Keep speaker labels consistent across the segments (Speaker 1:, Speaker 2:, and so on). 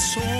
Speaker 1: I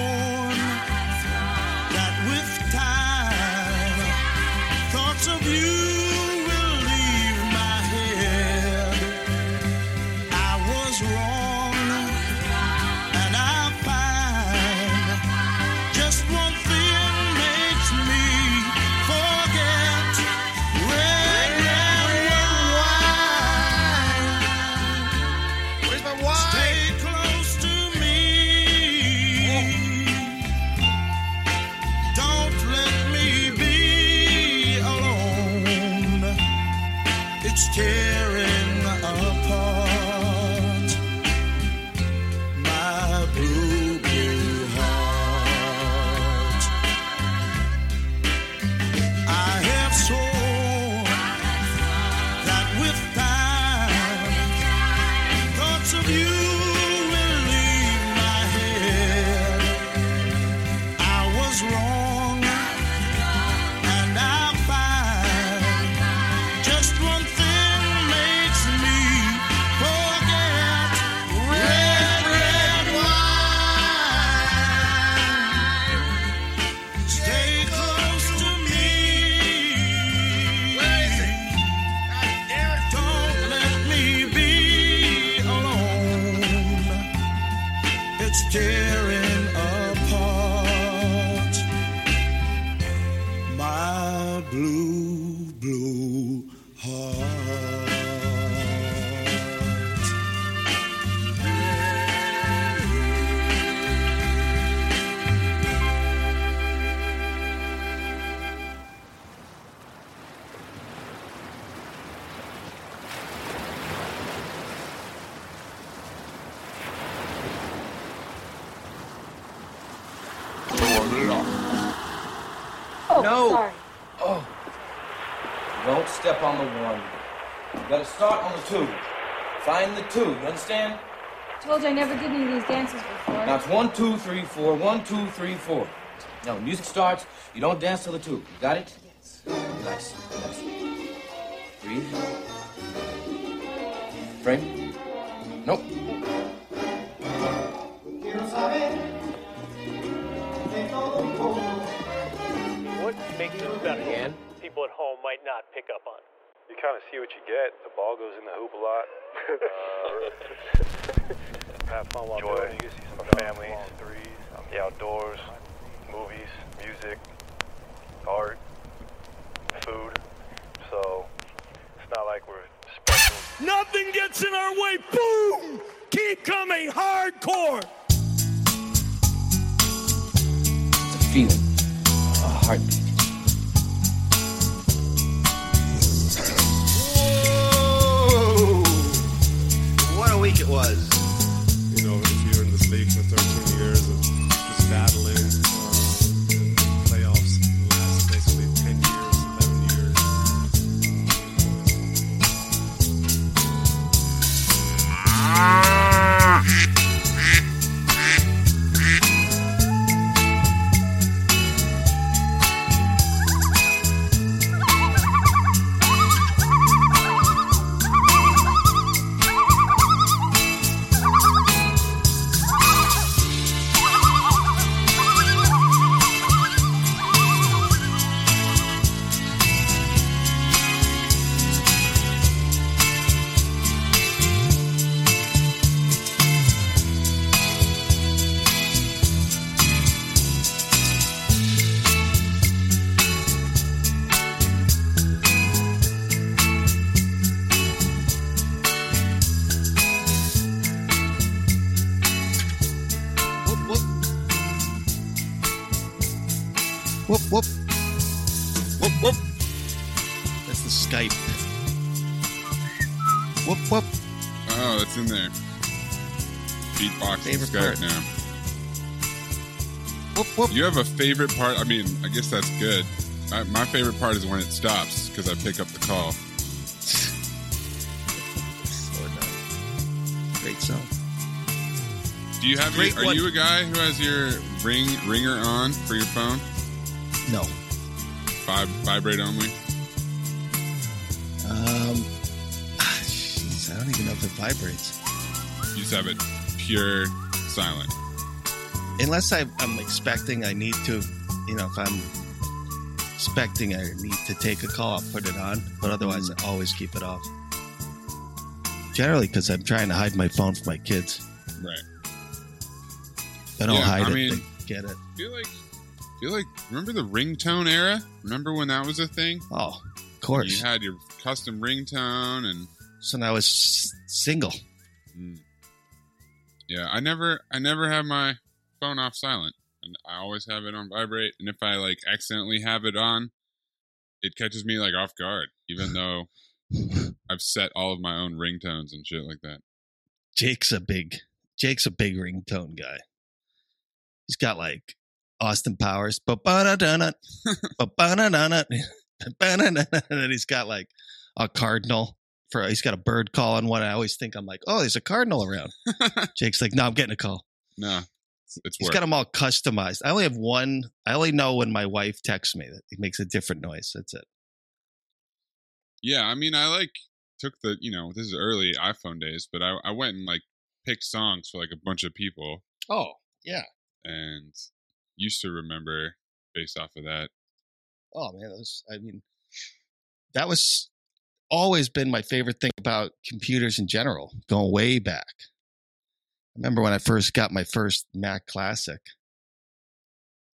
Speaker 1: Tearing apart Find
Speaker 2: the two, you understand?
Speaker 3: Told you I never did any of these dances before.
Speaker 2: Now it's one, two, three, four, one, two, three, four. Now when music starts, you don't dance till the two. You got it? Yes. Nice. Nice. Breathe. Frame. Nope.
Speaker 4: What makes it better?
Speaker 5: Again?
Speaker 4: People at home might not pick up on.
Speaker 6: You kind of see what you get. The ball goes in the hoop a lot. Uh,
Speaker 4: Have fun while
Speaker 6: enjoy
Speaker 4: doing it. You see some
Speaker 6: families,
Speaker 4: threes.
Speaker 6: the outdoors, movies, music, art, food. So it's not like we're special.
Speaker 1: Nothing gets in our way. Boom! Keep coming hardcore.
Speaker 2: It's a feeling. A heartbeat.
Speaker 7: That's
Speaker 5: in there. Beatbox
Speaker 7: Favorite
Speaker 5: Skype
Speaker 7: part.
Speaker 5: now.
Speaker 7: Whoop, whoop.
Speaker 5: You have a favorite part? I mean, I guess that's good. I, my favorite part is when it stops because I pick up the call.
Speaker 7: So nice. Great song.
Speaker 5: Do you have?
Speaker 7: Great
Speaker 5: Your, are
Speaker 7: one.
Speaker 5: you a guy who has your ring ringer on for your phone?
Speaker 7: No.
Speaker 5: Vib, vibrate only.
Speaker 7: Um, jeez, I don't even know if it vibrates.
Speaker 5: You just have it pure silent.
Speaker 7: Unless I, I'm expecting I need to, you know, if I'm expecting I need to take a call, I'll put it on. But otherwise, I always keep it off. Generally, because I'm trying to hide my phone from my kids.
Speaker 5: Right.
Speaker 7: If I don't
Speaker 5: Yeah,
Speaker 7: hide
Speaker 5: I
Speaker 7: it,
Speaker 5: mean-
Speaker 7: they get it.
Speaker 5: I feel like, I feel like. Remember the ringtone era? Remember when that was a thing?
Speaker 7: Oh, of course.
Speaker 5: You had your custom ringtone and
Speaker 7: So now I was single.
Speaker 5: Mm. Yeah, I never I never have my phone off silent. And I always have it on vibrate. And if I like accidentally have it on, it catches me like off guard, even though I've set all of my own ringtones and shit like that.
Speaker 7: Jake's a big Jake's a big ringtone guy. He's got like Austin Powers, ba-ba-da-da-nut, ba-ba-da-da-nut, ba-da-da-da-nut, and he's got like a cardinal for he's got a bird call on one. I always think I'm like, oh, there's a cardinal around. Jake's like, no, I'm getting a call.
Speaker 5: No, it's, it's
Speaker 7: He's
Speaker 5: work.
Speaker 7: got them all customized. I only have one. I only know when my wife texts me that it makes a different noise. That's it.
Speaker 5: Yeah, I mean, I like took the you know this is early iPhone days, but I I went and like picked songs for like a bunch of people
Speaker 7: Oh, yeah.
Speaker 5: and used to remember based off of that.
Speaker 7: Oh man, that was, I mean, that was always been my favorite thing about computers in general, going way back. I remember when I first got my first Mac Classic,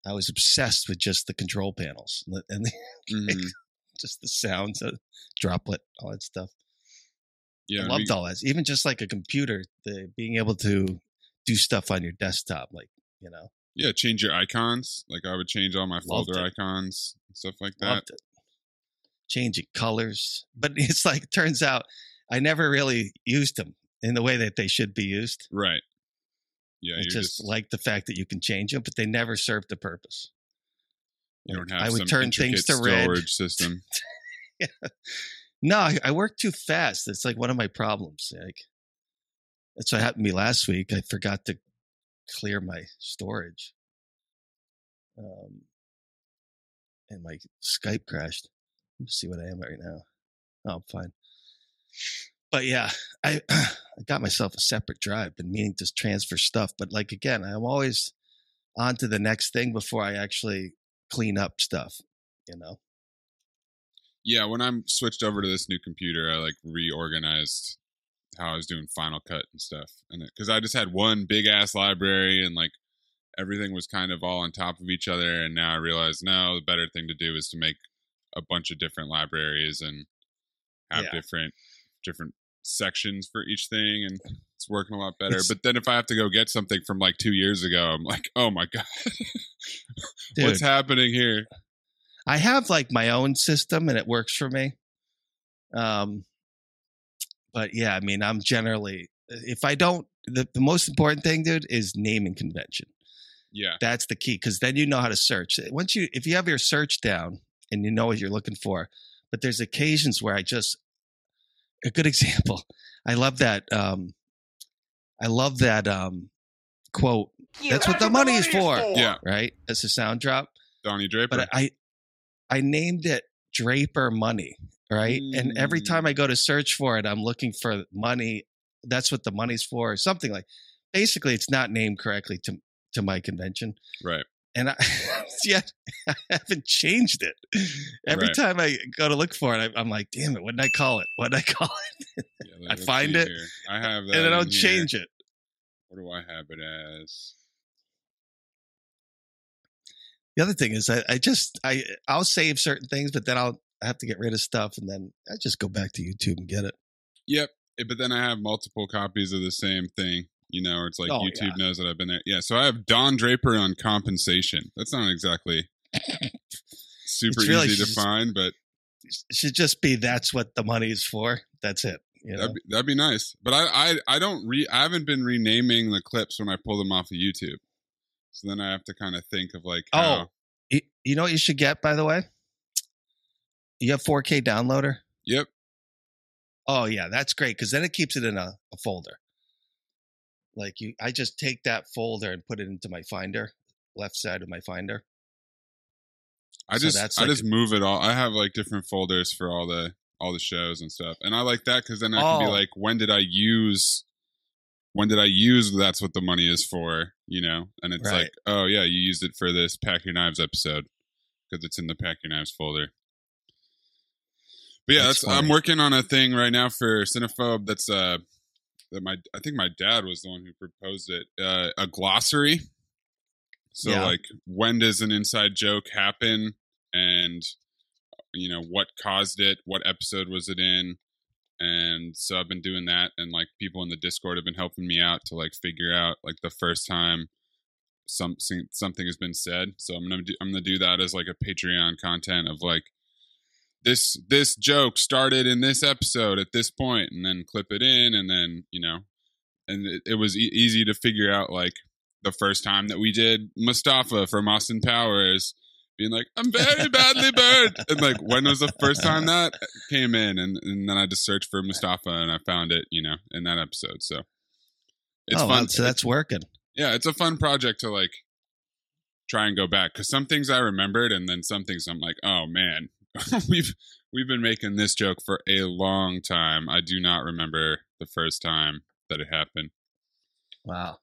Speaker 7: I was obsessed with just the control panels and the, and the,
Speaker 5: Mhm.
Speaker 7: just the sounds, of droplet, all that stuff.
Speaker 5: Yeah,
Speaker 7: I
Speaker 5: we-
Speaker 7: loved all that. Even just like a computer, the being able to do stuff on your desktop, like you know,
Speaker 5: Yeah, change your icons. Like I would change all my folder
Speaker 7: it.
Speaker 5: icons stuff like that.
Speaker 7: Changing colors, but it's like turns out I never really used them in the way that they should be used.
Speaker 5: Right. Yeah,
Speaker 7: I just,
Speaker 5: just,
Speaker 7: like the fact that you can change them, but they never served the purpose.
Speaker 5: you don't have
Speaker 7: I would turn things to red.
Speaker 5: storage system.
Speaker 7: No, I, I work too fast. It's like one of my problems. Like that's what happened to me last week. I forgot to clear my storage, um, and my Skype crashed. Let's see what I am right now. Oh, I'm fine. But yeah, I I got myself a separate drive. Been meaning to transfer stuff, but like again, I'm always on to the next thing before I actually clean up stuff. You know.
Speaker 5: yeah, when I'm switched over to this new computer, I like reorganized how I was doing Final Cut and stuff, and because I just had one big ass library and like everything was kind of all on top of each other, and now I realize no, the better thing to do is to make a bunch of different libraries and have
Speaker 7: Yeah.
Speaker 5: different different sections for each thing and it's working a lot better
Speaker 7: It's-
Speaker 5: but then if i have to go get something from like two years ago i'm like oh my god what's happening here
Speaker 7: I have like my own system and it works for me. Um, but yeah, I mean, I'm generally, if I don't, the, the most important thing, dude, is naming convention.
Speaker 5: yeah
Speaker 7: That's the key because then you know how to search. Once you, if you have your search down and you know what you're looking for, but there's occasions where I just, a good example, I love that. Um, I love that um, quote. That's what the money is for,
Speaker 5: yeah
Speaker 7: right? That's a sound drop
Speaker 5: donnie draper
Speaker 7: but I I named it Draper Money, right? And every
Speaker 5: Mm.
Speaker 7: time I go to search for it, I'm looking for money. That's what the money's for, or something like. Basically, it's not named correctly to to my convention,
Speaker 5: right
Speaker 7: and I yet I haven't changed it. Every
Speaker 5: Right.
Speaker 7: time I go to look for it, I, I'm like, "Damn it! What did I call it? What did I call it?"
Speaker 5: Yeah,
Speaker 7: I find it,
Speaker 5: here. i have that
Speaker 7: and then I'll
Speaker 5: here.
Speaker 7: change it.
Speaker 5: what do i have it as
Speaker 7: The other thing is, I, I just I I'll save certain things, but then I'll I have to get rid of stuff, and then I just go back to YouTube and get it.
Speaker 5: Yep. Eh, But then I have multiple copies of the same thing. You know, or it's like
Speaker 7: Oh,
Speaker 5: YouTube
Speaker 7: yeah.
Speaker 5: knows that I've been there. Yeah. So I have Don Draper on compensation. That's not exactly super
Speaker 7: really
Speaker 5: easy to
Speaker 7: just-
Speaker 5: find, but
Speaker 7: should just be that's what the money is for. That's it. You know?
Speaker 5: that'd be, that'd be nice. But I, I I don't re I haven't been renaming the clips when I pull them off of YouTube. So then I have to kind of think of like
Speaker 7: Oh,
Speaker 5: how,
Speaker 7: you, you know what you should get, by the way? You have 4K downloader?
Speaker 5: yep.
Speaker 7: Oh yeah, that's great because then it keeps it in a, a folder. Like you, I just take that folder and put it into my Finder, left side of my Finder.
Speaker 5: I
Speaker 7: So
Speaker 5: just I
Speaker 7: like-
Speaker 5: just move it all. I have like different folders for all the all the shows and stuff, and I like that because then I can be
Speaker 7: Oh.
Speaker 5: like, when did I use? When did I use? That's what the money is for, you know. And it's
Speaker 7: Right.
Speaker 5: like, oh yeah, you used it for this Pack Your Knives episode because it's in the Pack Your Knives folder. But yeah,
Speaker 7: That's
Speaker 5: that's, I'm working on a thing right now for Cinephobe. That's uh that my I think my dad was the one who proposed it. Uh, a glossary. So
Speaker 7: Yeah.
Speaker 5: like, when does an inside joke happen, and you know what caused it, what episode was it in, and so I've been doing that, and like people in the Discord have been helping me out to like figure out like the first time something something has been said. So I'm gonna do, I'm gonna do that as like a Patreon content of like this this joke started in this episode at this point, and then clip it in, and then you know, and it, it was e- easy to figure out like the first time that we did Mustafa from Austin Powers being like, I'm very badly burned. And like, when was the first time that came in? And, and then I just searched for Mustafa and I found it, you know, in that episode. So it's
Speaker 7: oh,
Speaker 5: fun.
Speaker 7: wow, so that's working.
Speaker 5: yeah, it's a fun project to like try and go back because some things I remembered and then some things I'm like, oh man, we've we've been making this joke for a long time. I do not remember the first time that it happened.
Speaker 7: Wow.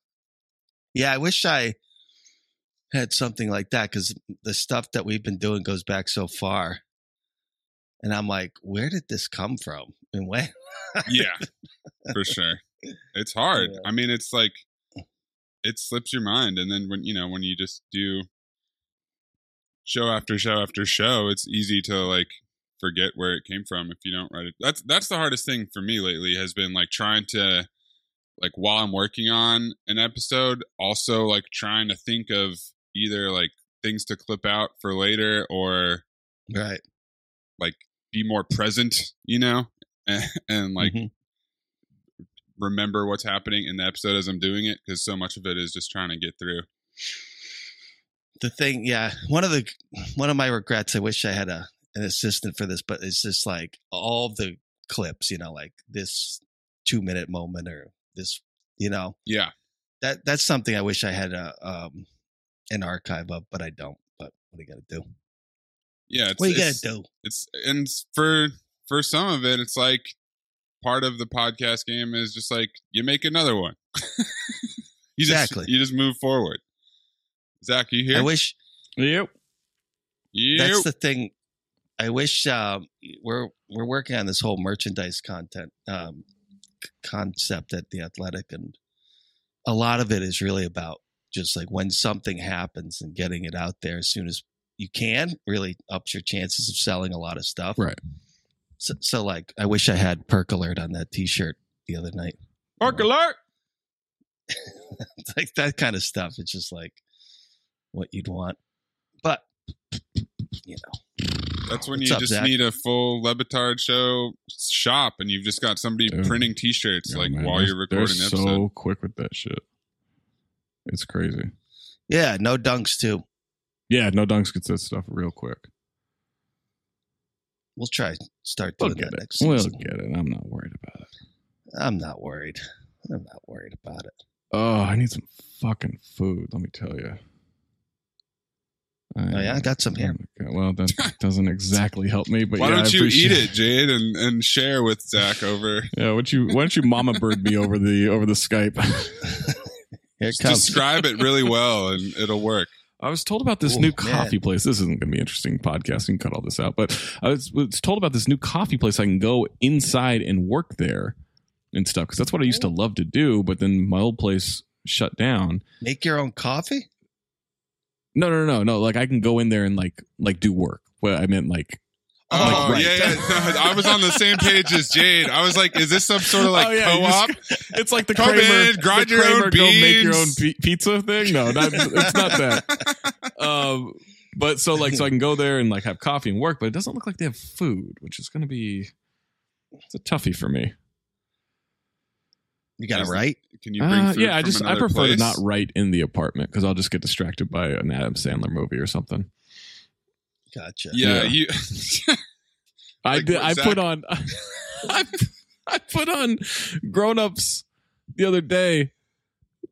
Speaker 7: Yeah, I wish I had something like that because the stuff that we've been doing goes back so far. And I'm like, where did this come from? And when?
Speaker 5: yeah, for sure. It's hard.
Speaker 7: Yeah.
Speaker 5: I mean, it's like it slips your mind, and then when you know when you just do show after show after show, it's easy to like forget where it came from if you don't write it. That's that's the hardest thing for me lately has been like trying to like while I'm working on an episode, also like trying to think of either like things to clip out for later or
Speaker 7: Right.
Speaker 5: like be more present, you know, and, and like
Speaker 7: Mhm.
Speaker 5: remember what's happening in the episode as I'm doing it because so much of it is just trying to get through.
Speaker 7: The thing, yeah, one of the one of my regrets. I wish I had a an assistant for this, but it's just like all the clips, you know, like this two minute moment or this, you know,
Speaker 5: Yeah,
Speaker 7: that that's something I wish I had a um an archive of, but I don't. But what are you got to do?
Speaker 5: yeah. It's,
Speaker 7: What you got
Speaker 5: to
Speaker 7: do?
Speaker 5: It's and for for some of it, it's like part of the podcast game is just like you make another one. you
Speaker 7: Exactly.
Speaker 5: just you just move forward. Zach, you here?
Speaker 7: I wish
Speaker 8: Yep.
Speaker 5: Yep.
Speaker 7: that's the thing. I wish um, we're we're working on this whole merchandise content um, concept at the Athletic, and a lot of it is really about just like when something happens and getting it out there as soon as you can really ups your chances of selling a lot of stuff.
Speaker 8: Right.
Speaker 7: So, so like, I wish I had perk alert on that T-shirt the other night.
Speaker 8: Park alert.
Speaker 7: like that kind of stuff. It's just like what you'd want, but you know,
Speaker 5: That's when
Speaker 7: What's
Speaker 5: you
Speaker 7: up,
Speaker 5: just
Speaker 7: Zach?
Speaker 5: need a full Le Batard show shop, and you've just got somebody
Speaker 8: Dude.
Speaker 5: printing T-shirts
Speaker 8: Yo,
Speaker 5: like
Speaker 8: man,
Speaker 5: while
Speaker 8: they're-
Speaker 5: you're recording the
Speaker 8: they're
Speaker 5: episode.
Speaker 8: so quick with that shit. It's crazy.
Speaker 7: yeah, no dunks too.
Speaker 8: Yeah, no dunks gets that stuff real quick.
Speaker 7: We'll try start
Speaker 8: We'll
Speaker 7: doing
Speaker 8: get
Speaker 7: that
Speaker 8: it.
Speaker 7: next
Speaker 8: We'll
Speaker 7: season.
Speaker 8: get it. I'm not worried about it.
Speaker 7: I'm not worried. I'm not worried about it.
Speaker 8: Oh, I need some fucking food. Let me tell you.
Speaker 7: Oh yeah, I got some here.
Speaker 8: Well, that doesn't exactly help me, but
Speaker 5: Why
Speaker 8: yeah, I
Speaker 5: don't you eat it, Jade, and, and share with Zach over?
Speaker 8: Yeah, why don't you why don't you mama bird me over the over the Skype?
Speaker 7: It
Speaker 5: describe it really well, and it'll work.
Speaker 8: I was told about this
Speaker 7: Ooh,
Speaker 8: new
Speaker 7: man.
Speaker 8: coffee place. This isn't going to be interesting podcasting. Cut all this out. But I was, was told about this new coffee place. I can go inside and work there and stuff because that's what I used to love to do. But then my old place shut down.
Speaker 7: Make your own coffee.
Speaker 8: No, no, no, no. Like I can go in there and like like do work. Well, I meant like
Speaker 5: Oh,
Speaker 8: Like, right.
Speaker 5: yeah, yeah. No, I was on the same page as Jade. I was like, is this some sort of like
Speaker 8: Oh, yeah,
Speaker 5: co-op?
Speaker 8: just- it's like the
Speaker 5: Come
Speaker 8: Kramer,
Speaker 5: in, grind
Speaker 8: the
Speaker 5: your
Speaker 8: Kramer
Speaker 5: own
Speaker 8: go make your own
Speaker 5: beans.
Speaker 8: pizza thing. No, not, it's not that. Um, but so like so I can go there and like have coffee and work, but it doesn't look like they have food, which is going to be it's a toughie for me.
Speaker 7: You got it right.
Speaker 5: Can you bring
Speaker 8: Uh,
Speaker 5: food
Speaker 8: yeah, I just I
Speaker 5: another
Speaker 8: prefer to not write in the apartment because I'll just get distracted by an Adam Sandler movie or something.
Speaker 7: Gotcha.
Speaker 5: Yeah,
Speaker 8: Yeah.
Speaker 5: you.
Speaker 8: I
Speaker 5: Like
Speaker 8: did. I
Speaker 5: Zach?
Speaker 8: put on. I, I put on Grown Ups the other day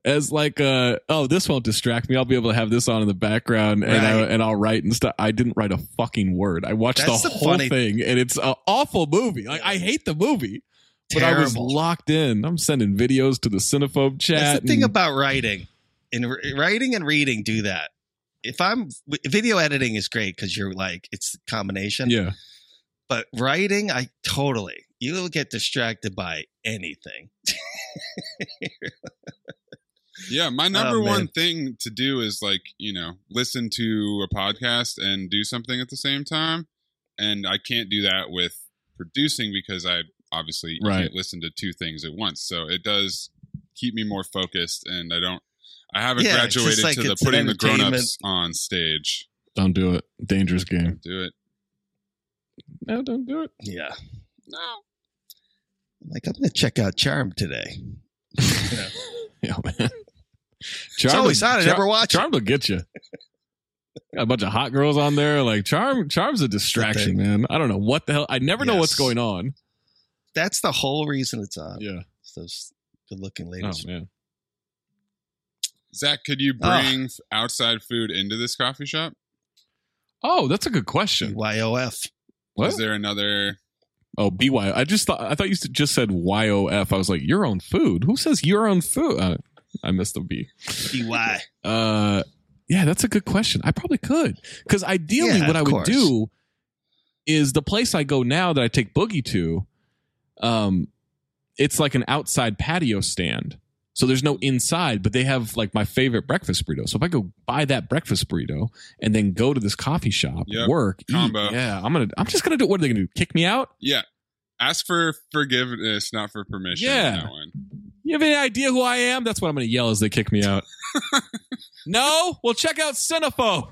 Speaker 8: as like uh oh this won't distract me. I'll be able to have this on in the background and I, and i'll write and stuff. I didn't write a fucking word. I watched
Speaker 7: That's
Speaker 8: the
Speaker 7: the
Speaker 8: whole
Speaker 7: funny-
Speaker 8: thing and it's an awful movie. Like I hate the movie. But I was locked in. I'm sending videos to the Cinephobe chat.
Speaker 7: That's the thing about writing. In writing and reading, do that. If I'm video editing is great because you're like it's a combination.
Speaker 8: yeah.
Speaker 7: But writing, I totally you'll get distracted by anything.
Speaker 5: Yeah, my oh, number
Speaker 7: Oh, man.
Speaker 5: one thing to do is like, you know, listen to a podcast and do something at the same time. And I can't do that with producing because I obviously
Speaker 8: Right.
Speaker 5: can't listen to two things at once. So it does keep me more focused and I don't I haven't
Speaker 7: Yeah,
Speaker 5: graduated
Speaker 7: like
Speaker 5: to the putting the grown ups on stage.
Speaker 8: Don't do it. Dangerous game.
Speaker 5: Do it.
Speaker 8: No, don't do it.
Speaker 7: Yeah.
Speaker 5: No.
Speaker 7: Like I'm gonna check out Charm today. You know,
Speaker 8: Yeah, man.
Speaker 7: it's always on. I never watch
Speaker 8: Charm will get you. Got a bunch of hot girls on there. Like Charm, Charm's a distraction, man. I don't know what the hell. I never know what's going on.
Speaker 7: That's the whole reason it's on.
Speaker 8: Yeah.
Speaker 7: It's those good-looking
Speaker 8: Oh
Speaker 7: ladies.
Speaker 8: man.
Speaker 5: Zach, could you
Speaker 7: Ah.
Speaker 5: bring f outside food into this coffee shop?
Speaker 8: Oh, that's a good question.
Speaker 7: YOF.
Speaker 8: What?
Speaker 5: Is there another
Speaker 8: Oh, BY. I just thought I thought you just said YOF. I was like, your own food. Who says your own food? Uh, I missed the B.
Speaker 7: BY.
Speaker 8: Uh, yeah, that's a good question. I probably could because ideally,
Speaker 7: Yeah,
Speaker 8: what I
Speaker 7: of
Speaker 8: would
Speaker 7: course.
Speaker 8: do is the place I go now that I take Boogie to. Um, it's like an outside patio stand, so there's no inside, but they have like my favorite breakfast burrito. So if I go buy that breakfast burrito and then go to this coffee shop,
Speaker 5: Yep,
Speaker 8: work, eat, yeah, I'm gonna, I'm just gonna do. What are they gonna do? Kick me out?
Speaker 5: Yeah. Ask for forgiveness, not for permission.
Speaker 8: Yeah.
Speaker 5: on That one.
Speaker 8: You have any idea who I am? That's what I'm gonna yell as they kick me out. no, well, check out Cinephobe.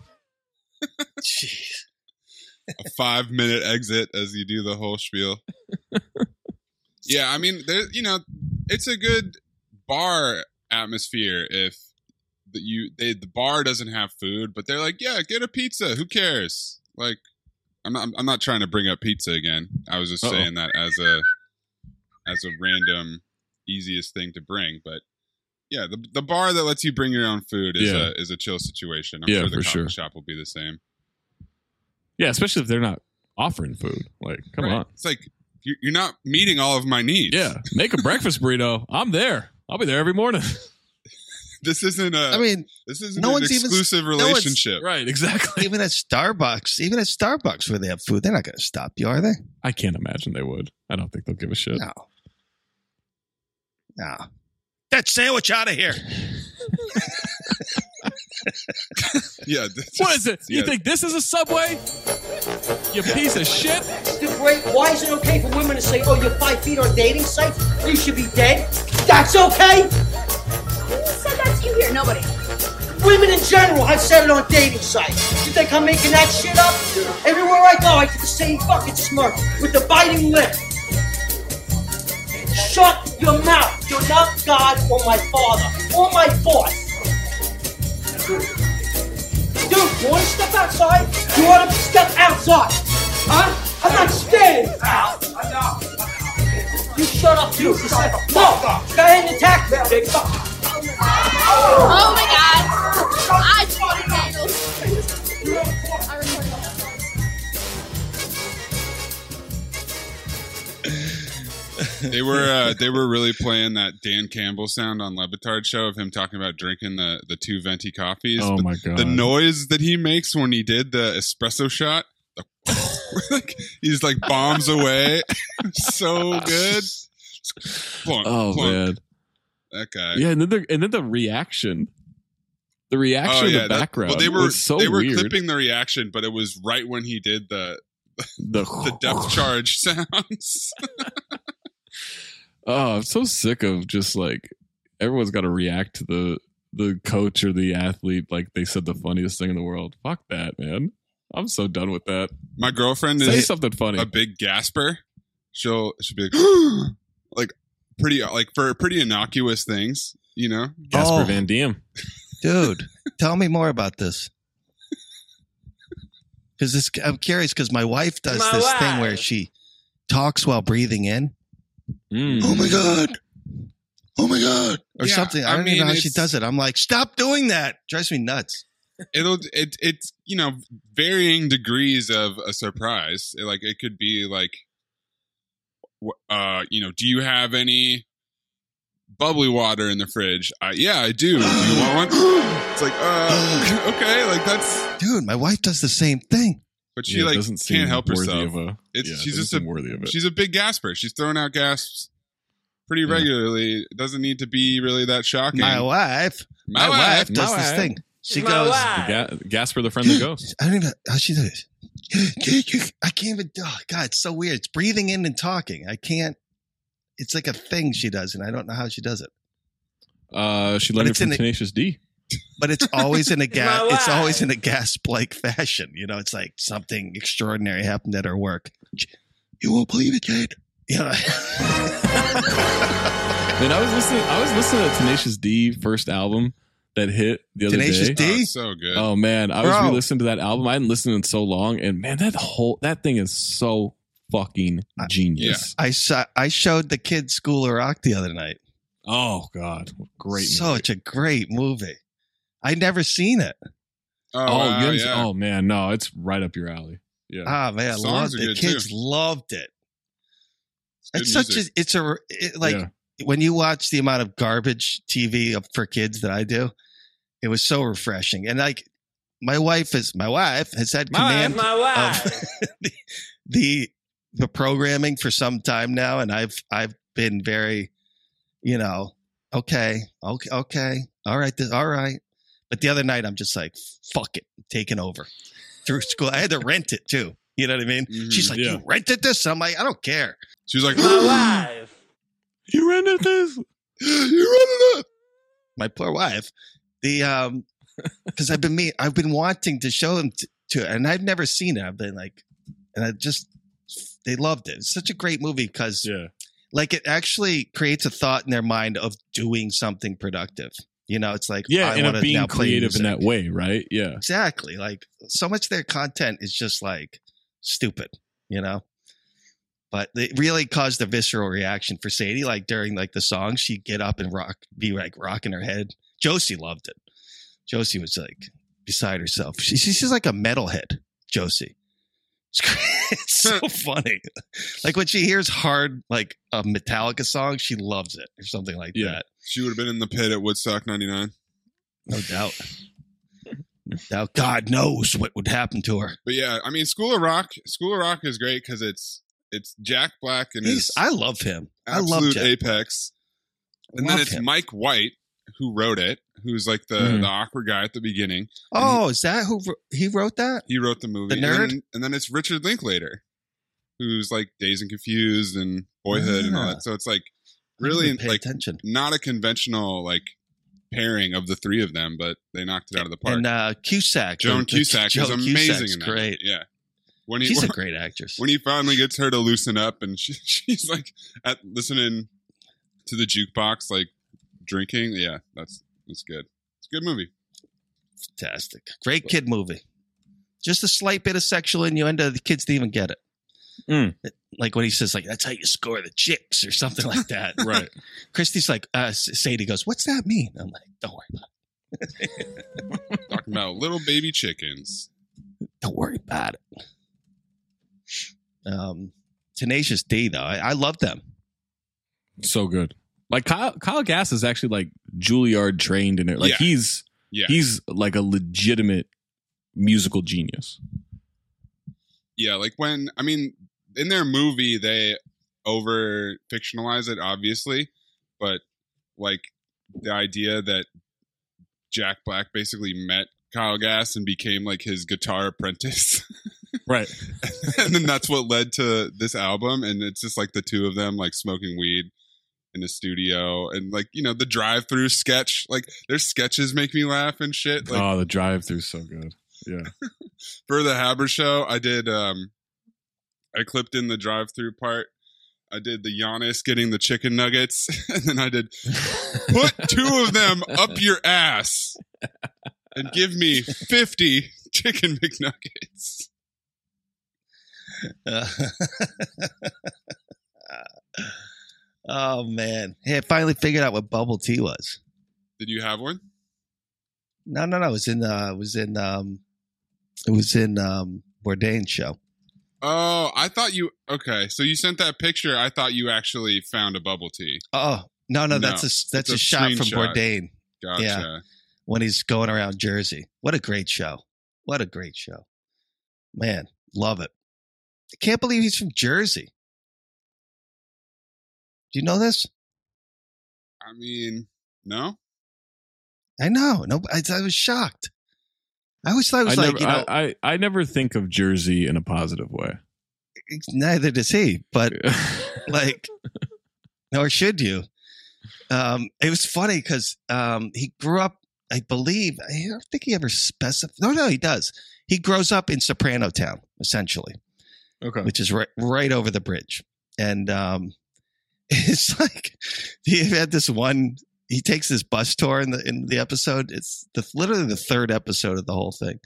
Speaker 7: Jeez.
Speaker 5: a five minute exit as you do the whole spiel. yeah, I mean, there, you know, it's a good bar atmosphere if the, you they the bar doesn't have food, but they're like, yeah, get a pizza. Who cares? Like, I'm not I'm not trying to bring up pizza again. I was just
Speaker 8: Uh-oh.
Speaker 5: saying that as a as a random easiest thing to bring, but. Yeah, the, the bar that lets you bring your own food is
Speaker 8: Yeah.
Speaker 5: a is a chill situation. I'm
Speaker 8: Yeah,
Speaker 5: sure the
Speaker 8: for
Speaker 5: coffee
Speaker 8: sure.
Speaker 5: shop will be the same.
Speaker 8: Yeah, especially if they're not offering food. Like, come
Speaker 5: Right.
Speaker 8: on.
Speaker 5: It's like you're, you're not meeting all of my needs.
Speaker 8: Yeah, make a breakfast burrito. I'm there. I'll be there every morning.
Speaker 5: This isn't a.
Speaker 7: I mean,
Speaker 5: this isn't
Speaker 7: no
Speaker 5: an
Speaker 7: one's even-
Speaker 5: exclusive
Speaker 7: no
Speaker 5: relationship.
Speaker 8: right, exactly.
Speaker 7: even at Starbucks, even at Starbucks where they have food, they're not gonna stop you, are they?
Speaker 8: I can't imagine they would. I don't think they'll give a shit.
Speaker 7: No. No. That sandwich out of here.
Speaker 5: Yeah. that's-
Speaker 8: What is it? You
Speaker 5: yeah.
Speaker 8: think this is a subway? You piece of shit.
Speaker 9: The great, why is it okay for women to say, oh, you're five feet on dating sites? You should be dead? That's okay?
Speaker 3: Who said that to you here? Nobody.
Speaker 9: Women in general have said it on dating sites. You think I'm making that shit up? Everywhere I go, I get the same fucking smirk with the biting lip. Shut your mouth. You're not God or my father or my boss. Dude, you want to step outside? You want to step outside? Huh? I'm not standing. You shut up, you. Just say, no. Go ahead and attack me, big fuck.
Speaker 3: Oh my god. I
Speaker 5: they were uh, they were really playing that Dan Campbell sound on Le Batard show of him talking about drinking the the two venti coffees.
Speaker 8: Oh
Speaker 5: But
Speaker 8: my god.
Speaker 5: The noise that he makes when he did the espresso shot, the, like he's like bombs away, so good. Plunk,
Speaker 8: Oh
Speaker 5: plunk.
Speaker 8: man.
Speaker 5: that guy.
Speaker 8: Yeah, and then the and then the reaction. The reaction in the
Speaker 5: that-
Speaker 8: background
Speaker 5: well, they were
Speaker 8: so
Speaker 5: they were
Speaker 8: weird.
Speaker 5: clipping the reaction, but it was right when he did the
Speaker 8: the
Speaker 5: the depth charge sounds.
Speaker 8: Oh, I'm so sick of just like everyone's got to react to the the coach or the athlete like they said the funniest thing in the world. Fuck that, man. I'm so done with that.
Speaker 5: My girlfriend
Speaker 8: Say
Speaker 5: is
Speaker 8: something funny.
Speaker 5: a big gasper. She'll she'll be like, like pretty like for pretty innocuous things, you know.
Speaker 8: Gasper
Speaker 7: Oh.
Speaker 8: Van Dien.
Speaker 7: dude tell me more about this because this i'm curious because my wife does
Speaker 9: My
Speaker 7: this thing where she talks while breathing in
Speaker 8: Mm.
Speaker 7: oh my god oh my god or
Speaker 5: Yeah,
Speaker 7: something i
Speaker 5: I
Speaker 7: don't even know
Speaker 5: mean,
Speaker 7: how she does it i'm like stop doing that drives me nuts
Speaker 5: It'll it it's you know varying degrees of a surprise. Like it could be like, uh, you know, do you have any bubbly water in the fridge? Uh, yeah, I do. Do you want one? It's like, uh, okay, like that's.
Speaker 7: dude my wife does the same thing
Speaker 5: But she
Speaker 8: Yeah,
Speaker 5: like
Speaker 8: doesn't
Speaker 5: can't help herself.
Speaker 8: a-
Speaker 5: it's
Speaker 8: yeah,
Speaker 5: she's just a
Speaker 8: worthy of it.
Speaker 5: she's a big gasper. She's throwing out gasps pretty regularly. It doesn't need to be really that shocking.
Speaker 7: my wife
Speaker 5: My
Speaker 7: my,
Speaker 5: wife,
Speaker 7: wife, does
Speaker 8: my
Speaker 7: this
Speaker 8: wife.
Speaker 7: thing she
Speaker 9: My
Speaker 7: goes.
Speaker 8: Ga- Gasper the friendly ghost.
Speaker 7: I don't even how she does it. I can't even. Oh God, it's so weird. It's breathing in and talking. I can't. It's like a thing she does, and I don't know how she does it.
Speaker 8: Uh, she
Speaker 7: But
Speaker 8: learned it
Speaker 7: it's in
Speaker 8: from
Speaker 7: the-
Speaker 8: Tenacious D.
Speaker 7: But it's always in a gas. It's always in a gasp like fashion. You know, it's like something extraordinary happened at her work. You won't believe it, Jade. You know.
Speaker 8: Man, I was listening. I was listening to Tenacious D first album that hit the other
Speaker 7: Tenacious
Speaker 8: day.
Speaker 7: D?
Speaker 5: Oh, so good.
Speaker 8: Oh man, I was re-listening to that album. I hadn't listened in so long, and man, that whole that thing is so fucking genius.
Speaker 7: I saw. I showed the kids School of Rock the other night.
Speaker 8: Oh god, great. movie.
Speaker 7: Such a great movie. I'd never seen it.
Speaker 5: oh,
Speaker 8: Oh,
Speaker 5: wow,
Speaker 8: you
Speaker 5: yeah.
Speaker 8: oh man, no, it's right up your alley. Yeah.
Speaker 7: Ah man, I loved
Speaker 5: are
Speaker 7: it. Kids
Speaker 5: too.
Speaker 7: loved it.
Speaker 5: good
Speaker 7: It's such a. It's a. It, like
Speaker 8: Yeah.
Speaker 7: when you watch the amount of garbage TV for kids that I do, it was so refreshing. And like my wife is my wife has had
Speaker 9: My wife,
Speaker 7: command
Speaker 9: my wife.
Speaker 7: of the, the the programming for some time now, and I've I've been very, you know, okay, okay, okay, all right, this, all right. But the other night, I'm just like, fuck it, taking over through school. I had to rent it too. You know what I mean?
Speaker 5: Mhm.
Speaker 7: She's like,
Speaker 8: Yeah.
Speaker 7: you rented this? I'm like, I don't care.
Speaker 5: She's like,
Speaker 9: My wife.
Speaker 8: You rented this?
Speaker 7: you rented it. My poor wife. The um, because I've been me, I've been wanting to show them to, to, and I've never seen it. I've been like, and I just they loved it. It's such a great movie because
Speaker 8: Yeah.
Speaker 7: like it actually creates a thought in their mind of doing something productive. You know, it's like
Speaker 8: Yeah,
Speaker 7: I
Speaker 8: and of being creative in that way, right? Yeah.
Speaker 7: Exactly. Like so much of their content is just like stupid, you know? But it really caused a visceral reaction for Sadie. Like during like the song, she'd get up and rock, be like rocking her head. Josie loved it. Josie was like beside herself. She, she's like a metalhead, Josie. It's, so funny. Like when she hears hard, like a Metallica song, she loves it or something like
Speaker 8: Yeah.
Speaker 7: that.
Speaker 5: she would have been in the pit at Woodstock '99.
Speaker 7: No doubt. No doubt. God knows what would happen to her.
Speaker 5: But yeah, I mean, School of Rock. School of Rock is great because it's it's Jack Black and
Speaker 7: He's,
Speaker 5: his
Speaker 7: I love him. I love Jack.
Speaker 5: apex, and then it's
Speaker 7: him.
Speaker 5: Mike White who wrote it, who's like the
Speaker 8: Mhm.
Speaker 5: the awkward guy at the beginning.
Speaker 7: Oh, is that who he wrote that?
Speaker 5: He wrote the movie.
Speaker 7: The
Speaker 5: And
Speaker 7: nerd?
Speaker 5: then, and then it's Richard Linklater, who's like Dazed and Confused and Boyhood and all
Speaker 7: Ah.
Speaker 5: that. So it's like really
Speaker 7: pay
Speaker 5: like
Speaker 7: attention.
Speaker 5: not a conventional like pairing of the three of them, but they knocked it out of the park.
Speaker 7: And uh, Cusack,
Speaker 5: Joan Cusack is
Speaker 7: Joan
Speaker 5: amazing
Speaker 7: Cusack's
Speaker 5: in that.
Speaker 7: great.
Speaker 5: Yeah. When he
Speaker 7: She's a great actress.
Speaker 5: when he finally gets her to loosen up and she, she's like at listening to the jukebox like drinking yeah that's that's good it's a good movie
Speaker 7: Fantastic, great kid movie. Just a slight bit of sexual innuendo. The kids didn't even get it.
Speaker 8: Mm.
Speaker 7: Like when he says, "Like that's how you score the chicks" or something like that.
Speaker 8: Right.
Speaker 7: Christy's like, uh, Sadie goes, "What's that mean?" I'm like, "Don't worry about it.
Speaker 5: talking about little baby chickens.
Speaker 7: Don't worry about it." Um, Tenacious D though, I, I love them.
Speaker 8: So good. Like Kyle, Kyle Gass is actually like Juilliard trained in it. Like
Speaker 5: Yeah.
Speaker 8: he's
Speaker 5: yeah
Speaker 8: he's like a legitimate musical genius.
Speaker 5: yeah like when i mean in their movie they over fictionalize it obviously but like the idea that jack black basically met kyle gass and became like his guitar apprentice
Speaker 8: Right.
Speaker 5: and then that's what led to this album and it's just like the two of them like smoking weed in a studio and like you know the drive-through sketch. Like their sketches make me laugh and shit. Like
Speaker 8: oh, the drive-through so good. Yeah.
Speaker 5: for the Haber show, I did. um I clipped in the drive-through part. I did the Giannis getting the chicken nuggets, and then I did put two of them up your ass and give me fifty chicken McNuggets.
Speaker 7: Uh, oh man! Hey, I finally figured out what bubble tea was.
Speaker 5: Did you have one?
Speaker 7: No, no, no. It was in. Uh, it was in. Um, it was in um, Bourdain's show.
Speaker 5: Oh, I thought you. Okay, so you sent that picture. I thought you actually found a bubble tea.
Speaker 7: Oh no, no, that's a that's
Speaker 5: it's
Speaker 7: a, shot from
Speaker 5: screenshot.
Speaker 7: Bourdain.
Speaker 5: Gotcha.
Speaker 7: Yeah. when he's going around Jersey. What a great show! What a great show, man! Love it. I can't believe he's from Jersey. Do you know this?
Speaker 5: I mean, no.
Speaker 7: I know. No, I, I was shocked. I always thought it was
Speaker 8: I
Speaker 7: like
Speaker 8: never,
Speaker 7: you know.
Speaker 8: I, I, I never think of Jersey in a positive way.
Speaker 7: neither does he, but like, nor should you. Um, it was funny because um, he grew up. I believe I don't think he ever specified. No, no, he does. He grows up in Soprano Town, essentially.
Speaker 8: Okay.
Speaker 7: which is right right over the bridge. And um, it's like he had this one. He takes this bus tour in the in the episode. It's the literally the third episode of the whole thing.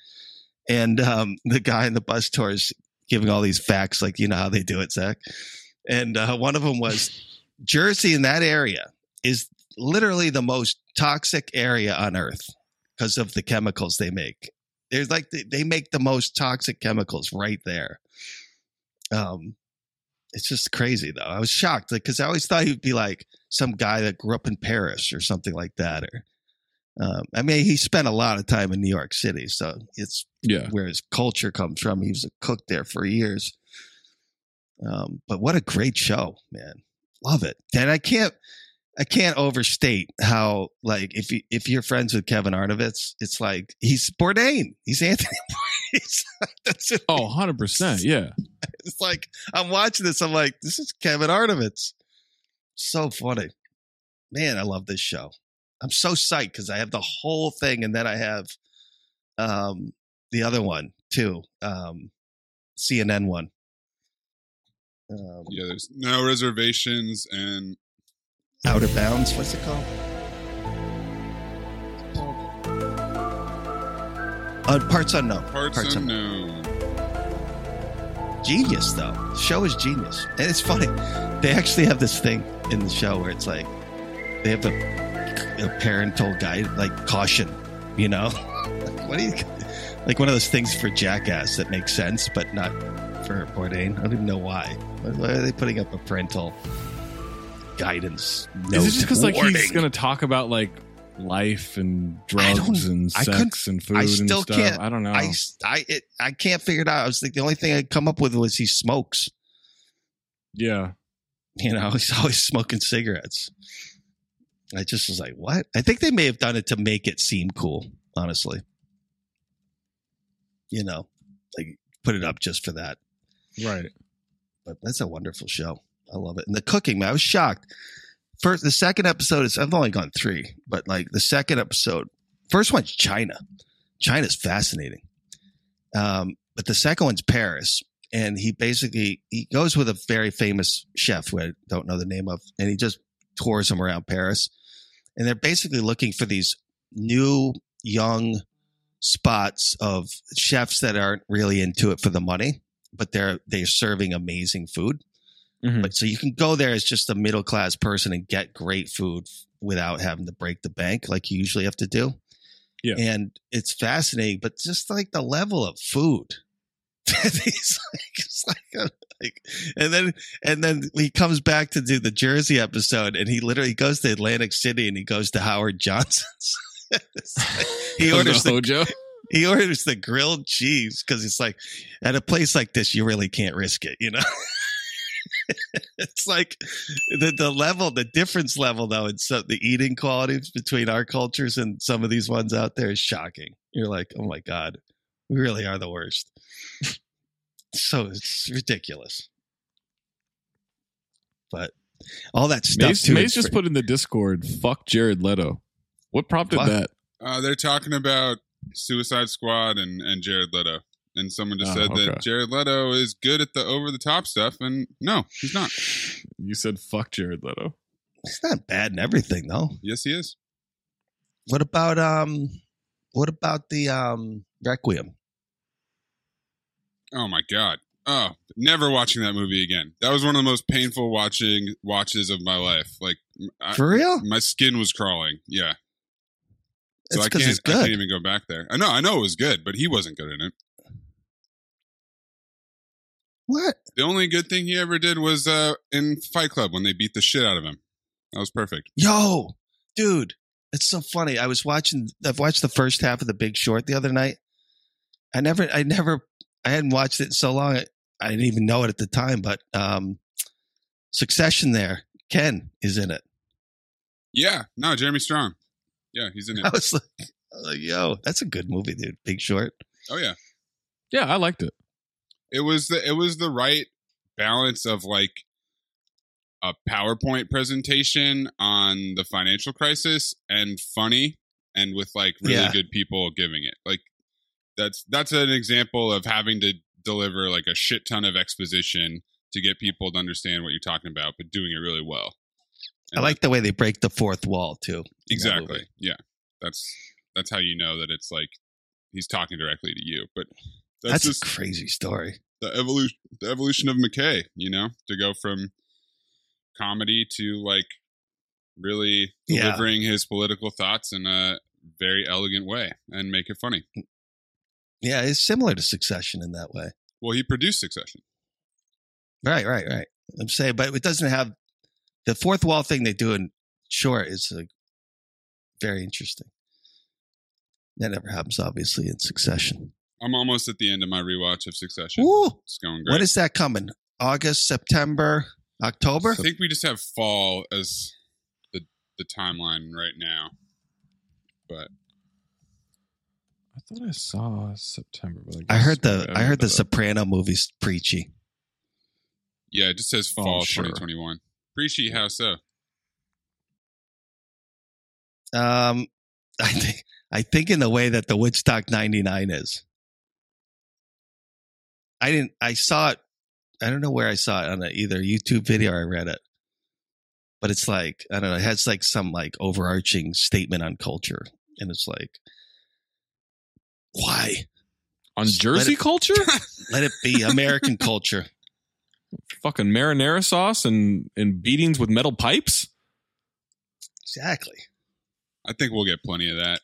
Speaker 7: And um, the guy in the bus tour is giving all these facts, like you know how they do it, Zach. And uh, one of them was Jersey in that area is literally the most toxic area on earth because of the chemicals they make. There's like they, they make the most toxic chemicals right there. Um, it's just crazy though. I was shocked because I always thought he'd be like some guy that grew up in Paris or something like that. Or, um, I mean, he spent a lot of time in New York City, so it's
Speaker 8: Yeah.
Speaker 7: where his culture comes from. He was a cook there for years. Um, but what a great show, man! Love it. And I can't, I can't overstate how like if you if you're friends with Kevin Arnovitz, it's like he's Bourdain. He's Anthony. Bourdain. That's it.
Speaker 8: Oh, 100%. Yeah.
Speaker 7: It's like I'm watching this. I'm like, this is Kevin Arnovitz. So funny, man. I love this show. I'm so psyched because I have the whole thing, and then I have um the other one too, um CNN one. Um,
Speaker 5: Yeah, there's no reservations and
Speaker 7: Outer Bounds. What's it called? Uh, parts unknown.
Speaker 5: parts, unknown.
Speaker 7: Genius though. The show is genius, and it's funny. They actually have this thing in the show where it's like they have a, a parental guide, like caution. You know, what do you like? One of those things for Jackass that makes sense, but not for Bourdain. I don't even know why. Why why are they putting up a parental guidance?
Speaker 8: Is it just because like he's going to talk about like life and drugs and sex and food
Speaker 7: I
Speaker 8: and
Speaker 7: still
Speaker 8: stuff?
Speaker 7: can't.
Speaker 8: I don't know.
Speaker 7: I I it, I can't figure it out. I was like the only thing I come up with was he smokes.
Speaker 8: yeah.
Speaker 7: You know, he's always smoking cigarettes. I just was like, what? I think they may have done it to make it seem cool, honestly. You know, like put it up just for that.
Speaker 8: Right.
Speaker 7: But that's a wonderful show. I love it. And the cooking, man, I was shocked. First, the second episode is, I've only gone three, but like the second episode, first one's China. China's fascinating. Um, but the second one's Paris. And he basically, he goes with a very famous chef who I don't know the name of, and he just tours him around Paris. And they're basically looking for these new, young spots of chefs that aren't really into it for the money, but they're, they're serving amazing food.
Speaker 8: Mhm.
Speaker 7: But so you can go there as just a middle class person and get great food without having to break the bank like you usually have to do.
Speaker 8: Yeah.
Speaker 7: And it's fascinating, but just like the level of food. He's like, it's like, a- like, and then, and then he comes back to do the Jersey episode and he literally goes to Atlantic City and he goes to Howard Johnson's. Like- he orders the,
Speaker 8: Hojo?
Speaker 7: he orders the grilled cheese because it's like at a place like this you really can't risk it you know it's like the the level the difference level though in so the eating qualities between our cultures and some of these ones out there is shocking you're like oh my god we really are the worst so it's ridiculous but all that stuff
Speaker 8: Mace,
Speaker 7: too.
Speaker 8: Mace just
Speaker 7: fr-
Speaker 8: put in the Discord, "Fuck Jared Leto." What prompted
Speaker 7: What?
Speaker 8: that?
Speaker 5: Uh, they're talking about Suicide Squad and, and Jared Leto. And someone just
Speaker 8: Oh,
Speaker 5: said
Speaker 8: okay.
Speaker 5: that Jared Leto is good at the over the top stuff, and no, he's not.
Speaker 8: You said "fuck Jared Leto."
Speaker 7: He's not bad in everything though.
Speaker 5: Yes, he is.
Speaker 7: What about um? What about the um Requiem?
Speaker 5: Oh my god. Oh, never watching that movie again. That was one of the most painful watching watches of my life. Like I,
Speaker 7: For real?
Speaker 5: my skin was crawling. Yeah. So
Speaker 7: It's
Speaker 5: I
Speaker 7: 'cause
Speaker 5: can't.
Speaker 7: it's
Speaker 5: I can't even go back there. I know. I know it was good, but he wasn't good in it.
Speaker 7: What?
Speaker 5: The only good thing he ever did was uh, in Fight Club when they beat the shit out of him. That was perfect.
Speaker 7: Yo, dude, it's so funny. I was watching. I've watched the first half of The Big Short the other night. I never, I never, I hadn't watched it in so long. I, I didn't even know it at the time. But um, Succession, there, Ken is in it.
Speaker 5: Yeah. No, Jeremy Strong. Yeah, he's in it.
Speaker 7: I was like, I was like, yo, that's a good movie, dude. Big Short.
Speaker 5: Oh yeah.
Speaker 8: Yeah, I liked it.
Speaker 5: It was the it was the right balance of like a PowerPoint presentation on the financial crisis and funny and with like really
Speaker 7: Yeah.
Speaker 5: good people giving it. Like that's that's an example of having to deliver like a shit ton of exposition to get people to understand what you're talking about, but doing it really well.
Speaker 7: I like the way they break the fourth wall too. in that
Speaker 5: Exactly. Yeah. That's that's how you know that it's like he's talking directly to you. But
Speaker 7: That's,
Speaker 5: that's, just
Speaker 7: a crazy story.
Speaker 5: the evolution the evolution of McKay, you know, to go from comedy to like really
Speaker 7: Yeah.
Speaker 5: delivering his political thoughts in a very elegant way and make it funny. Mm.
Speaker 7: Yeah, it's similar to Succession in that way.
Speaker 5: Well, he produced Succession.
Speaker 7: Right, right, right. I'm saying, but it doesn't have the fourth wall thing they do in short is like very interesting. That never happens, obviously, in Succession.
Speaker 5: I'm almost at the end of my rewatch of Succession.
Speaker 7: Woo!
Speaker 5: It's going great.
Speaker 7: When is that coming? August, September, October?
Speaker 5: I think we just have fall as the the timeline right now. But
Speaker 8: I thought I saw September, but
Speaker 7: I
Speaker 8: guess
Speaker 7: heard the
Speaker 8: maybe
Speaker 7: I heard the
Speaker 8: looked up.
Speaker 7: Soprano movies preachy.
Speaker 5: yeah, it just says
Speaker 8: Oh,
Speaker 5: fall
Speaker 8: sure.
Speaker 5: 2021. Preachy, how so.
Speaker 7: Um, I think I think in the way that the Woodstock '99 is. I didn't. I saw it. I don't know where I saw it on a, either YouTube video or I read it. But it's like I don't know. It has like some like overarching statement on culture, and it's like, why
Speaker 8: on
Speaker 7: Just
Speaker 8: Jersey
Speaker 7: let it-
Speaker 8: culture.
Speaker 7: let it be American culture?
Speaker 8: Fucking marinara sauce and and beatings with metal pipes.
Speaker 7: Exactly.
Speaker 5: I think we'll get plenty of that.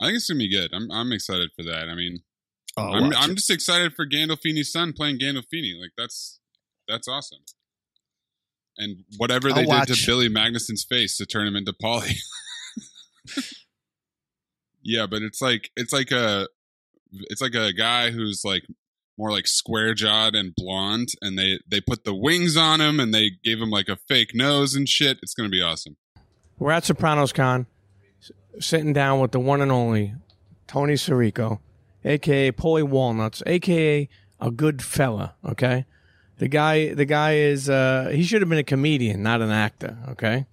Speaker 5: I think it's gonna be good. I'm I'm excited for that. I mean,
Speaker 7: Oh,
Speaker 5: I'm I'm just excited for Gandolfini's son playing Gandolfini. Like that's that's awesome. And whatever they
Speaker 7: I'll
Speaker 5: did to. Billy Magnussen's face to turn him into Paulie. yeah, but it's like it's like a it's like a guy who's like more like square jawed and blonde, and they they put the wings on him and they gave him like a fake nose and shit. It's gonna be awesome.
Speaker 10: We're at Sopranos Con, s- sitting down with the one and only Tony Sirico, aka Paulie Walnuts, aka a good fella. Okay, the guy, the guy is uh, he should have been a comedian, not an actor. Okay,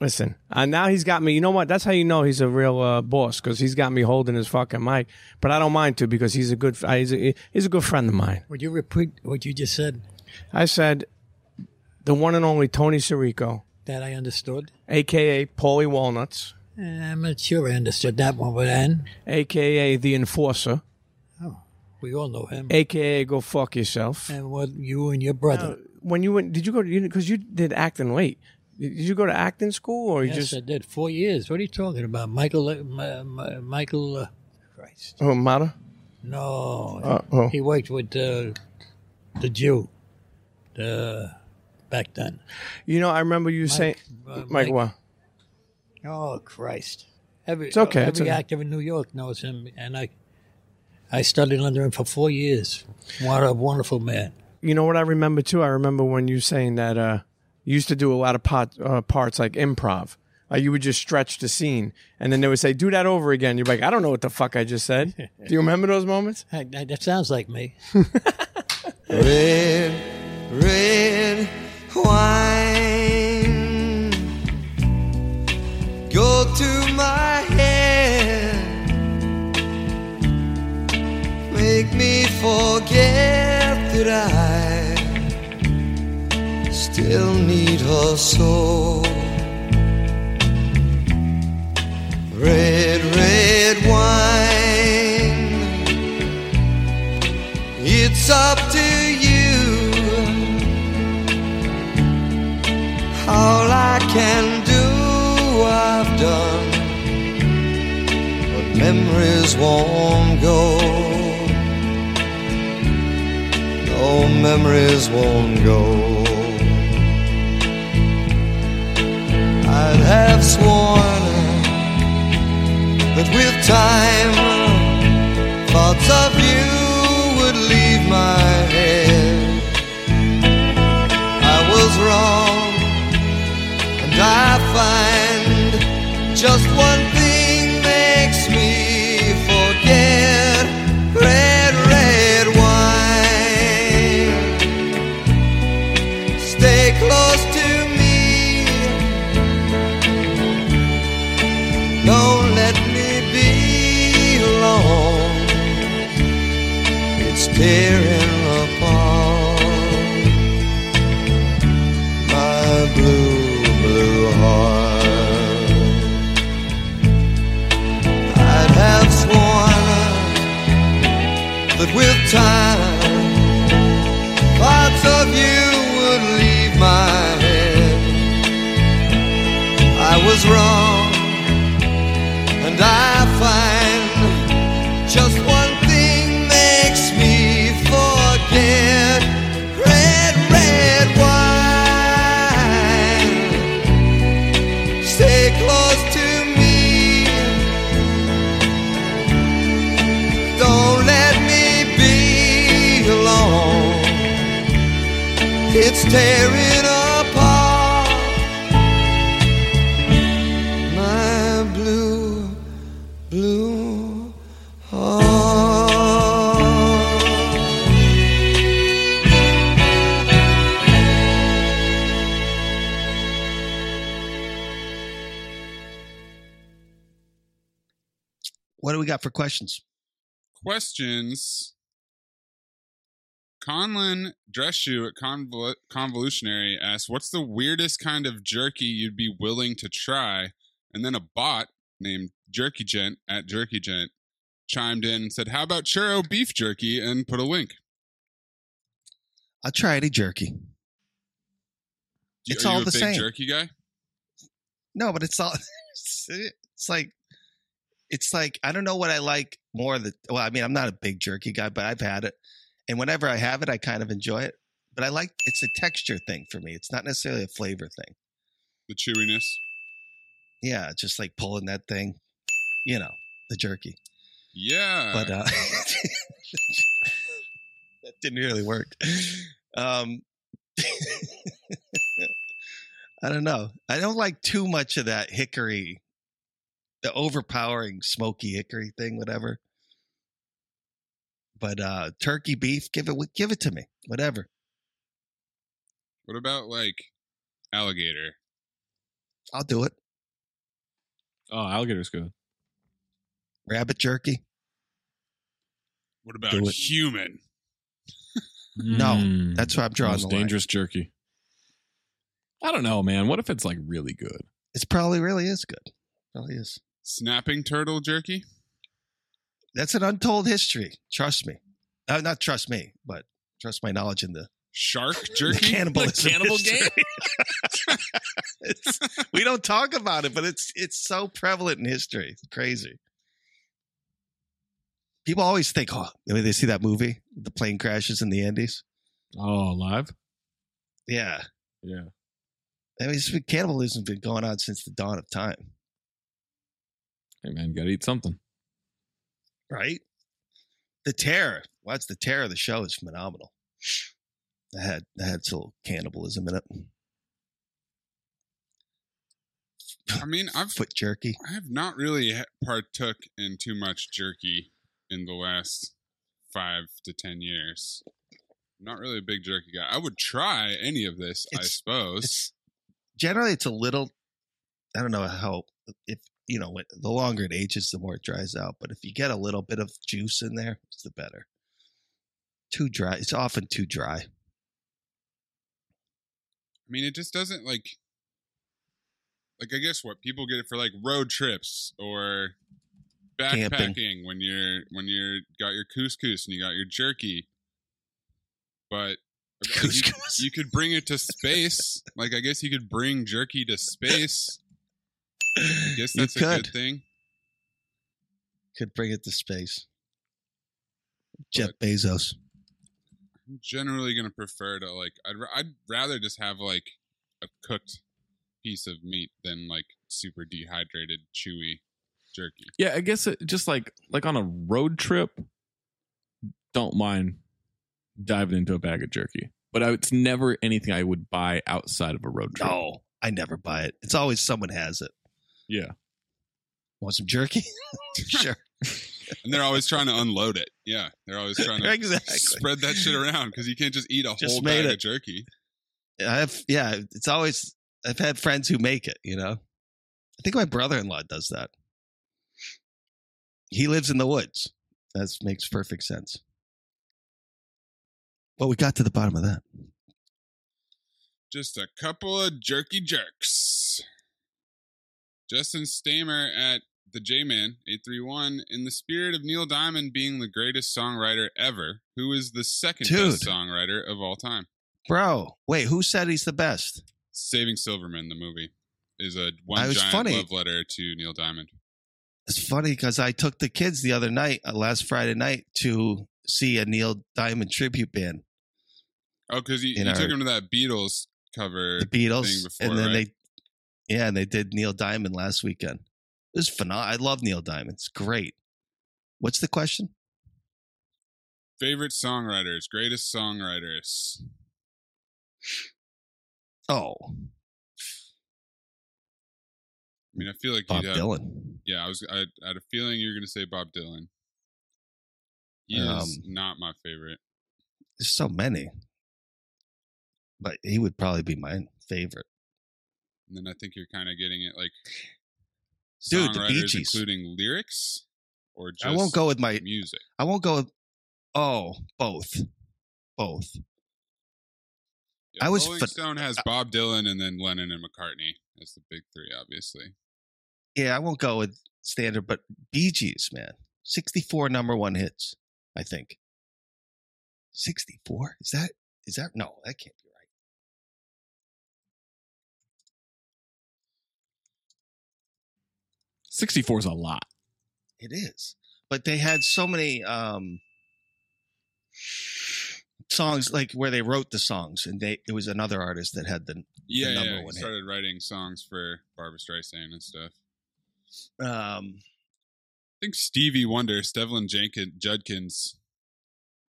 Speaker 10: listen, uh, now he's got me. You know what? That's how you know he's a real uh, boss because he's got me holding his fucking mic. But I don't mind to because he's a good, uh, he's a, he's a good friend of mine.
Speaker 11: Would you repeat what you just said?
Speaker 10: I said, the one and only Tony Sirico,
Speaker 11: That I understood.
Speaker 10: aka Paulie Walnuts,
Speaker 11: I'm not sure I understood that one, but then
Speaker 10: aka the Enforcer, Oh,
Speaker 11: we all know him.
Speaker 10: aka Go Fuck Yourself.
Speaker 11: And what you and your brother.
Speaker 10: When you went, did you go to because you did acting late? Did you go to acting school or you
Speaker 11: yes,
Speaker 10: just
Speaker 11: I did. Four years. What are you talking about? Michael, uh, Michael, uh, Christ.
Speaker 10: oh Mata?
Speaker 11: No.
Speaker 10: Uh, oh.
Speaker 11: He worked with uh, the Jew uh, back then.
Speaker 10: You know, I remember you saying,
Speaker 11: uh,
Speaker 10: Mike,
Speaker 11: Mike-
Speaker 10: what?
Speaker 11: Oh, Christ. Every,
Speaker 10: It's okay,
Speaker 11: Every
Speaker 10: it's okay.
Speaker 11: actor in New York knows him, and I I studied under him for four years. What a wonderful man.
Speaker 10: You know what I remember too? I remember when you saying that uh, you used to do a lot of pot, uh, parts like improv. Like you would just stretch the scene, and then they would say, "Do that over again." You're like, "I don't know what the fuck I just said." do you remember those moments?
Speaker 11: Hey, that that sounds like me.
Speaker 12: Red, red wine to my head, make me forget that I still need her so. Red, red wine, memories won't go. No memories won't go. I'd have sworn that with time, thoughts of you would leave my head. I was wrong, and I find just one
Speaker 7: for questions?
Speaker 5: Questions. Conlon Dress Shoe at Convol- Convolutionary asks, "What's the weirdest kind of jerky you'd be willing to try?" And then a bot named Jerky Gent at Jerky Gent chimed in and said, "How about churro beef jerky?" and put a link.
Speaker 7: I'll try any jerky. It's
Speaker 5: Are you
Speaker 7: all
Speaker 5: a
Speaker 7: the
Speaker 5: big
Speaker 7: same.
Speaker 5: jerky guy.
Speaker 7: No, but it's all it's, it's like it's like I don't know what I like more the well, I mean, I'm not a big jerky guy, but I've had it. And whenever I have it, I kind of enjoy it. But I like it's a texture thing for me. It's not necessarily a flavor thing.
Speaker 5: The chewiness.
Speaker 7: Yeah, just like pulling that thing, you know, the jerky.
Speaker 5: Yeah.
Speaker 7: But uh that didn't really work. Um I don't know. I don't like too much of that hickory, the overpowering smoky hickory thing, whatever. But uh turkey beef, give it give it to me. Whatever.
Speaker 5: what about like alligator?
Speaker 7: I'll do it.
Speaker 8: Oh, alligator's good.
Speaker 7: Rabbit jerky.
Speaker 5: What about
Speaker 7: Do
Speaker 5: human?
Speaker 7: No,
Speaker 8: Mm,
Speaker 7: that's where I'm drawing
Speaker 8: most
Speaker 7: the line.
Speaker 8: dangerous jerky. I don't know, man. What if it's like really good?
Speaker 7: It's probably really is good. Probably is.
Speaker 5: Snapping turtle jerky?
Speaker 7: That's an untold history. Trust me. Uh, not trust me, but trust my knowledge in the
Speaker 5: Shark
Speaker 7: the
Speaker 5: jerky?
Speaker 7: cannibalism.
Speaker 8: cannibal
Speaker 7: history. It's- we don't talk about it, but it's it's so prevalent in history. It's crazy. People always think, oh, I mean, they see that movie, the plane crashes in the Andes.
Speaker 8: Oh, alive?
Speaker 7: Yeah,
Speaker 8: Yeah.
Speaker 7: I mean, cannibalism's been going on since the dawn of time,
Speaker 8: Hey, man, gotta eat something.
Speaker 7: right? The terror. What's the terror of the show is phenomenal. I had I had some cannibalism in it.
Speaker 5: I mean, I've
Speaker 7: Foot jerky.
Speaker 5: I have not really partook in too much jerky in the last five to ten years. I'm not really a big jerky guy. I would try any of this, I suppose.
Speaker 7: It's generally it's a little. I don't know how if you know the longer it ages, the more it dries out. But if you get a little bit of juice in there, it's the better. Too dry. It's often too dry.
Speaker 5: I mean, it just doesn't like. Like I guess what people get it for like road trips or backpacking
Speaker 7: Camping.
Speaker 5: when you're when you're got your couscous and you got your jerky, but you, you could bring it to space. like I guess you could bring jerky to space. I guess
Speaker 7: You
Speaker 5: that's a
Speaker 7: could.
Speaker 5: good thing.
Speaker 7: Could bring it to space. Jeff Bezos.
Speaker 5: I'm generally gonna prefer to like I'd I'd rather just have like a cooked piece of meat than like super dehydrated chewy jerky.
Speaker 8: Yeah, I guess it, just like like on a road trip, don't mind diving into a bag of jerky. But I, it's never anything I would buy outside of a road trip.
Speaker 7: No, I never buy it. It's always someone has it.
Speaker 8: Yeah.
Speaker 7: Want some jerky? sure.
Speaker 5: And they're always trying to unload it. Yeah, they're always trying to
Speaker 7: Exactly.
Speaker 5: spread that shit around because you can't just eat a
Speaker 7: Just
Speaker 5: whole
Speaker 7: made
Speaker 5: bag
Speaker 7: it.
Speaker 5: of jerky.
Speaker 7: I have yeah, it's always I've had friends who make it, you know. I think my brother-in-law does that. He lives in the woods. That makes perfect sense. Well, we got to the bottom of that.
Speaker 5: Just a couple of jerky jerks. Justin Stamer at the J Man 831. In the spirit of Neil Diamond being the greatest songwriter ever, who is the second best songwriter of all time?
Speaker 7: Bro, wait, who said he's the best?
Speaker 5: Saving Silverman, the movie, is a one giant
Speaker 7: funny.
Speaker 5: love letter to Neil Diamond.
Speaker 7: It's funny because I took the kids the other night, uh, last Friday night, to see a Neil Diamond tribute band.
Speaker 5: Oh, because you, you
Speaker 7: our-
Speaker 5: took him to that Beatles cover
Speaker 7: the Beatles,
Speaker 5: thing before,
Speaker 7: and then
Speaker 5: right?
Speaker 7: they, yeah, and they did Neil Diamond last weekend. It was phenomenal. I love Neil Diamond. It's great. What's the question?
Speaker 5: Favorite songwriters, greatest songwriters.
Speaker 7: Oh,
Speaker 5: I mean, I feel like
Speaker 7: Bob
Speaker 5: have,
Speaker 7: Dylan.
Speaker 5: Yeah, I was. I, I had a feeling you were going to say Bob Dylan. He is
Speaker 7: Um,
Speaker 5: not my favorite.
Speaker 7: There's so many, but he would probably be my favorite.
Speaker 5: And then I think you're kind of getting it like
Speaker 7: Dude, the Bee Gees.
Speaker 5: including lyrics, or just
Speaker 7: I won't go with my
Speaker 5: music.
Speaker 7: I won't go with. Oh, both, both.
Speaker 5: Yeah,
Speaker 7: I was
Speaker 5: Rolling Stone has Bob Dylan and then Lennon and McCartney as the big three, obviously.
Speaker 7: Yeah, I won't go with standard, but Bee Gees, man, sixty-four number one hits. I think. Sixty-four is that? Is that no? That can't be right.
Speaker 8: Sixty-four is a lot.
Speaker 7: It is, but they had so many um songs like where they wrote the songs, and they it was another artist that had the, the
Speaker 5: Yeah,
Speaker 7: number
Speaker 5: yeah. He
Speaker 7: one hit.
Speaker 5: started writing songs for Barbra Streisand and stuff.
Speaker 7: Um,
Speaker 5: I think Stevie Wonder, Stevland Jenkins, Judkins.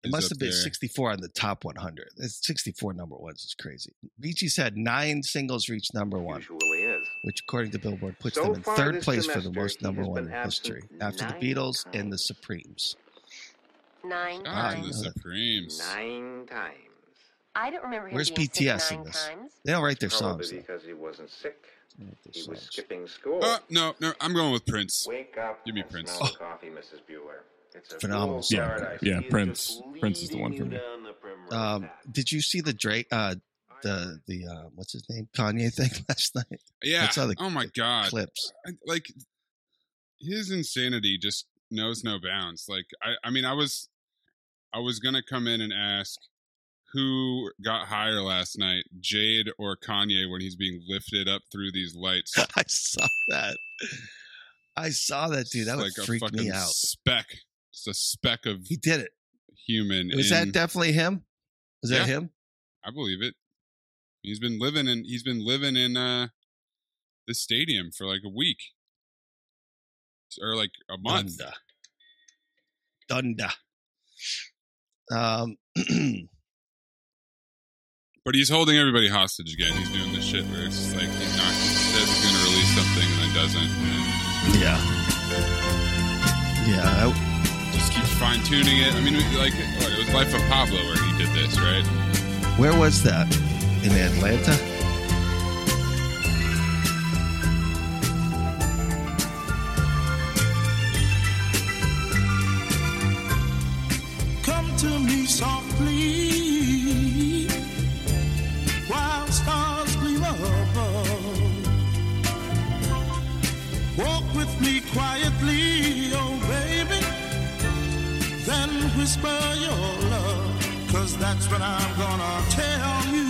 Speaker 7: it
Speaker 5: is
Speaker 7: must have been
Speaker 5: there.
Speaker 7: 64 on the top 100. It's 64 number ones is crazy. Bee Gees had nine singles reach number one, which according to Billboard puts
Speaker 13: So
Speaker 7: them in third
Speaker 13: this
Speaker 7: place for the
Speaker 13: semester,
Speaker 7: most number one in history, after the
Speaker 13: nine
Speaker 7: Beatles and the Supremes.
Speaker 14: Nine
Speaker 5: Ah,
Speaker 14: times.
Speaker 5: the Supremes.
Speaker 13: Nine times.
Speaker 14: I don't remember him
Speaker 7: Where's
Speaker 14: being sick
Speaker 7: BTS in this?
Speaker 14: times.
Speaker 7: They don't write their
Speaker 13: Probably
Speaker 7: songs. though.
Speaker 13: because he wasn't sick.
Speaker 7: They write their
Speaker 13: He was skipping school.
Speaker 5: Uh, no, no, I'm going with Prince.
Speaker 13: Wake up
Speaker 5: Give me
Speaker 13: and
Speaker 5: Prince.
Speaker 13: smell the coffee, Mrs. Bueller. It's a
Speaker 7: Phenomenal
Speaker 13: cool
Speaker 7: song.
Speaker 8: Yeah, yeah. Prince. Prince is the one for me.
Speaker 13: down the primrose
Speaker 7: Um, did you see the Drake, uh, the the uh, what's his name, Kanye thing last night?
Speaker 5: Yeah.
Speaker 7: The
Speaker 5: oh my god.
Speaker 7: clips.
Speaker 5: I- like his insanity just knows no bounds. Like I, I mean, I was, I was gonna come in and ask who got higher last night, Jade or Kanye, when he's being lifted up through these lights.
Speaker 7: I saw that. I saw that, dude. That would
Speaker 5: like
Speaker 7: freak
Speaker 5: a fucking
Speaker 7: me out.
Speaker 5: speck, just a speck of
Speaker 7: He did it.
Speaker 5: human.
Speaker 7: Was
Speaker 5: in-
Speaker 7: that definitely him? Was that him?
Speaker 5: I believe it. He's been living in. He's been living in uh, the stadium for like a week, or like a month.
Speaker 7: Donda. Donda. Um,
Speaker 5: But he's holding everybody hostage again. He's doing this shit where it's just like he's not. He says he's going to release something and then doesn't. And
Speaker 7: yeah. Yeah. I,
Speaker 5: just keep fine tuning it. I mean, like what, it was Life of Pablo where he did this, right?
Speaker 7: Where was that? In Atlanta?
Speaker 1: Come to me softly while stars gleam above. Walk with me quietly, oh baby. Then whisper your love, cause that's when I'm gonna tell you